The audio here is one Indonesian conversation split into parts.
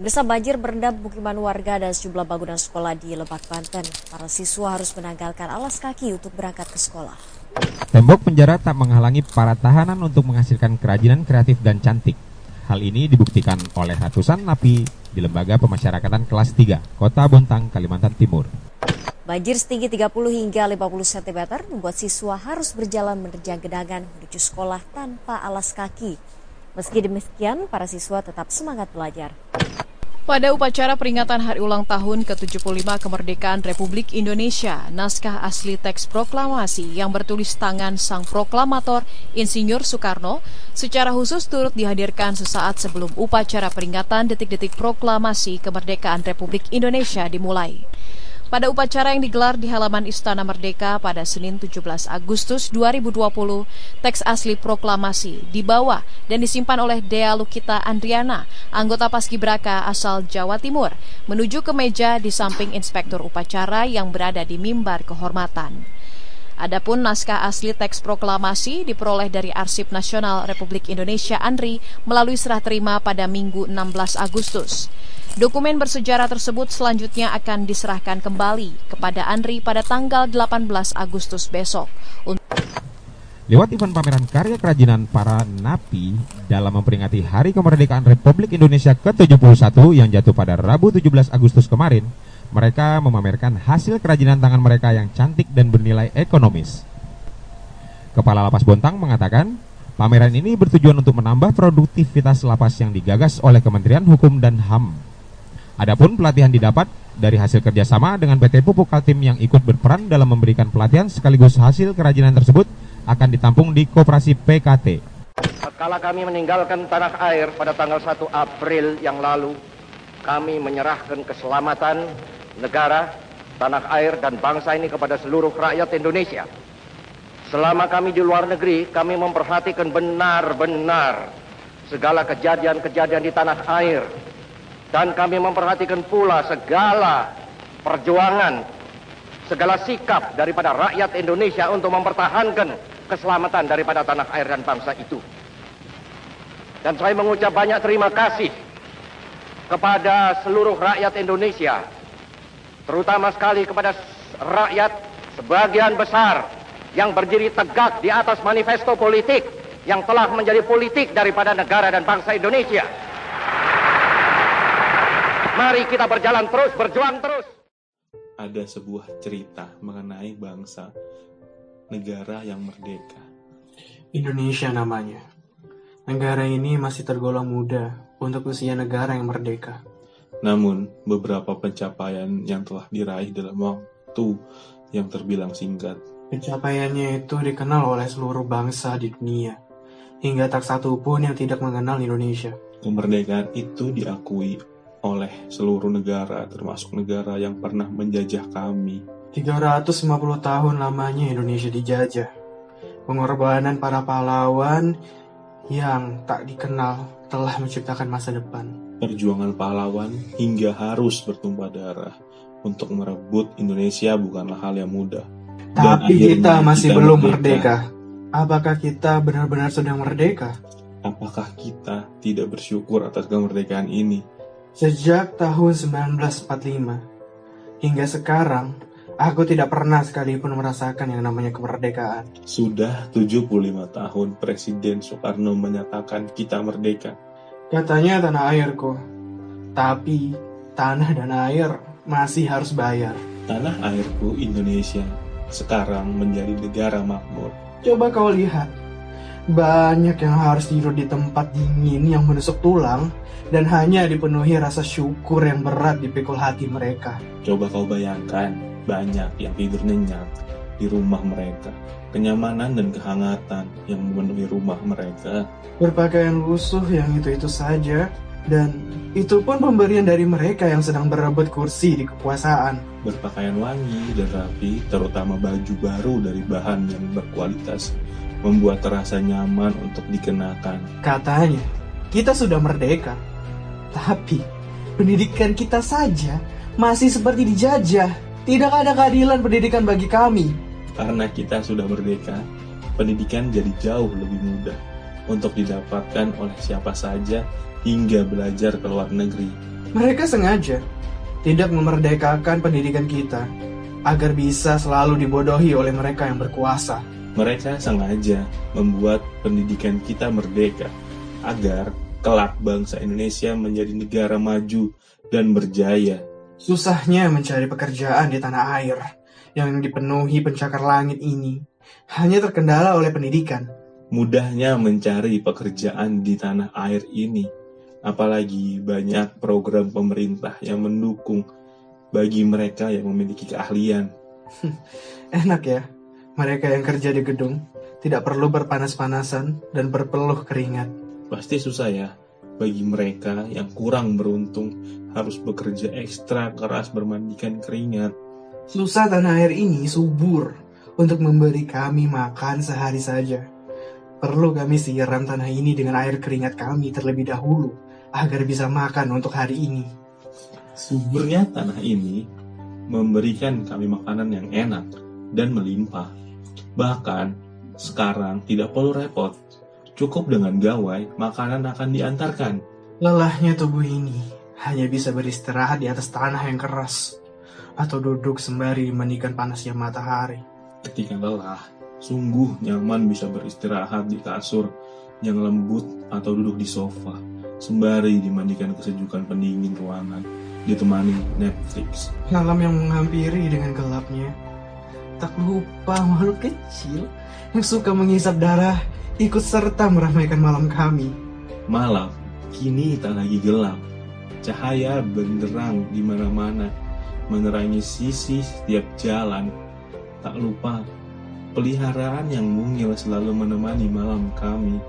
Desa banjir berendam pemukiman warga dan sejumlah bangunan sekolah di Lebak, Banten. Para siswa harus menanggalkan alas kaki untuk berangkat ke sekolah. Tembok penjara tak menghalangi para tahanan untuk menghasilkan kerajinan kreatif dan cantik. Hal ini dibuktikan oleh ratusan napi di Lembaga Pemasyarakatan Kelas 3, Kota Bontang, Kalimantan Timur. Banjir setinggi 30 hingga 50 cm membuat siswa harus berjalan menerjang genangan menuju sekolah tanpa alas kaki. Meski demikian, para siswa tetap semangat belajar. Pada upacara peringatan Hari Ulang Tahun ke-75 Kemerdekaan Republik Indonesia, naskah asli teks proklamasi yang bertulis tangan sang proklamator Insinyur Soekarno secara khusus turut dihadirkan sesaat sebelum upacara peringatan detik-detik proklamasi kemerdekaan Republik Indonesia dimulai. Pada upacara yang digelar di halaman Istana Merdeka pada Senin 17 Agustus 2020, teks asli proklamasi dibawa dan disimpan oleh Dea Lukita Andriana, anggota Paskibraka asal Jawa Timur, menuju ke meja di samping inspektur upacara yang berada di mimbar kehormatan. Adapun naskah asli teks proklamasi diperoleh dari Arsip Nasional Republik Indonesia ANRI melalui serah terima pada Minggu 16 Agustus. Dokumen bersejarah tersebut selanjutnya akan diserahkan kembali kepada Andri pada tanggal 18 Agustus besok. Lewat event pameran karya kerajinan para napi dalam memperingati Hari Kemerdekaan Republik Indonesia ke-71 yang jatuh pada Rabu 17 Agustus kemarin, mereka memamerkan hasil kerajinan tangan mereka yang cantik dan bernilai ekonomis. Kepala Lapas Bontang mengatakan, pameran ini bertujuan untuk menambah produktivitas lapas yang digagas oleh Kementerian Hukum dan HAM Adapun pelatihan didapat dari hasil kerjasama dengan PT Pupuk Kaltim yang ikut berperan dalam memberikan pelatihan sekaligus hasil kerajinan tersebut akan ditampung di Koperasi PKT. Kala kami meninggalkan tanah air pada tanggal 1 April yang lalu, kami menyerahkan keselamatan negara, tanah air, dan bangsa ini kepada seluruh rakyat Indonesia. Selama kami di luar negeri, kami memperhatikan benar-benar segala kejadian-kejadian di tanah air, dan kami memperhatikan pula segala perjuangan, segala sikap daripada rakyat Indonesia untuk mempertahankan keselamatan daripada tanah air dan bangsa itu. Dan saya mengucap banyak terima kasih kepada seluruh rakyat Indonesia, terutama sekali kepada rakyat sebagian besar yang berdiri tegak di atas manifesto politik yang telah menjadi politik daripada negara dan bangsa Indonesia. Mari kita berjalan terus, berjuang terus. Ada sebuah cerita mengenai bangsa negara yang merdeka. Indonesia namanya. Negara ini masih tergolong muda untuk usia negara yang merdeka. Namun, beberapa pencapaian yang telah diraih dalam waktu yang terbilang singkat. Pencapaiannya itu dikenal oleh seluruh bangsa di dunia, hingga tak satu pun yang tidak mengenal Indonesia. Kemerdekaan itu diakui oleh seluruh negara, termasuk negara yang pernah menjajah kami. 350 tahun lamanya Indonesia dijajah. Pengorbanan para pahlawan yang tak dikenal telah menciptakan masa depan. Perjuangan pahlawan hingga harus bertumpah darah untuk merebut Indonesia bukanlah hal yang mudah. Tapi kita masih kita belum merdeka. merdeka. Apakah kita benar-benar sedang merdeka? Apakah kita tidak bersyukur atas kemerdekaan ini? Sejak tahun 1945 hingga sekarang, aku tidak pernah sekalipun merasakan yang namanya kemerdekaan. Sudah 75 tahun Presiden Soekarno menyatakan kita merdeka. Katanya tanah airku, tapi tanah dan air masih harus bayar. Tanah airku Indonesia sekarang menjadi negara makmur. Coba kau lihat, banyak yang harus tidur di tempat dingin yang menusuk tulang dan hanya dipenuhi rasa syukur yang berat di pikul hati mereka. Coba kau bayangkan, banyak yang tidur nyenyak di rumah mereka. Kenyamanan dan kehangatan yang memenuhi rumah mereka. Berpakaian lusuh yang itu-itu saja, dan itu pun pemberian dari mereka yang sedang berebut kursi di kekuasaan. Berpakaian wangi dan rapi, terutama baju baru dari bahan yang berkualitas, membuat terasa nyaman untuk dikenakan. Katanya, kita sudah merdeka. Tapi, pendidikan kita saja masih seperti dijajah. Tidak ada keadilan pendidikan bagi kami. Karena kita sudah merdeka, pendidikan jadi jauh lebih mudah untuk didapatkan oleh siapa saja hingga belajar ke luar negeri. Mereka sengaja tidak memerdekakan pendidikan kita agar bisa selalu dibodohi oleh mereka yang berkuasa. Mereka sengaja membuat pendidikan kita merdeka agar kelak bangsa Indonesia menjadi negara maju dan berjaya. Susahnya mencari pekerjaan di tanah air yang dipenuhi pencakar langit ini hanya terkendala oleh pendidikan. Mudahnya mencari pekerjaan di tanah air ini, apalagi banyak program pemerintah yang mendukung bagi mereka yang memiliki keahlian. Enak ya, mereka yang kerja di gedung tidak perlu berpanas-panasan dan berpeluh keringat. Pasti susah ya bagi mereka yang kurang beruntung harus bekerja ekstra keras bermandikan keringat. Susah tanah air ini subur untuk memberi kami makan sehari saja. Perlu kami siram tanah ini dengan air keringat kami terlebih dahulu agar bisa makan untuk hari ini. Suburnya tanah ini memberikan kami makanan yang enak dan melimpah. Bahkan sekarang tidak perlu repot. Cukup dengan gawai, makanan akan diantarkan. Lelahnya tubuh ini hanya bisa beristirahat di atas tanah yang keras atau duduk sembari menikah panasnya matahari. Ketika lelah, sungguh nyaman bisa beristirahat di kasur yang lembut atau duduk di sofa, sembari dimandikan kesejukan pendingin ruangan, ditemani Netflix. Malam yang menghampiri dengan gelapnya, tak lupa makhluk kecil yang suka menghisap darah ikut serta meramaikan malam kami. Malam kini tak lagi gelap, cahaya benderang di mana-mana menerangi sisi setiap jalan. Tak lupa, peliharaan yang mungil selalu menemani malam kami.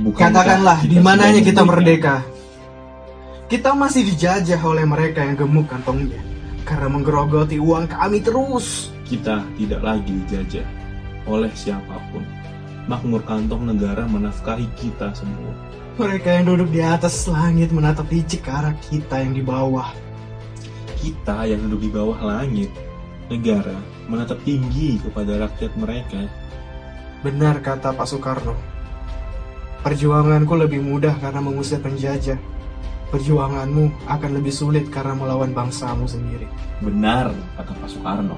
Bukankah Katakanlah, di mananya kita merdeka? Kita masih dijajah oleh mereka yang gemuk kantongnya karena menggerogoti uang kami terus. Kita tidak lagi dijajah oleh siapa pun. Makmur kantong negara menafkahi kita semua. Mereka yang duduk di atas langit menatap licik ke arah kita yang di bawah kita yang duduk di bawah langit, negara menatap tinggi kepada rakyat mereka. Benar kata Pak Soekarno. Perjuanganku lebih mudah karena mengusir penjajah. Perjuanganmu akan lebih sulit karena melawan bangsamu sendiri. Benar kata Pak Soekarno.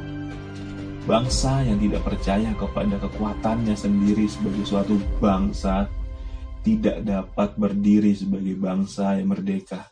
Bangsa yang tidak percaya kepada kekuatannya sendiri sebagai suatu bangsa tidak dapat berdiri sebagai bangsa yang merdeka.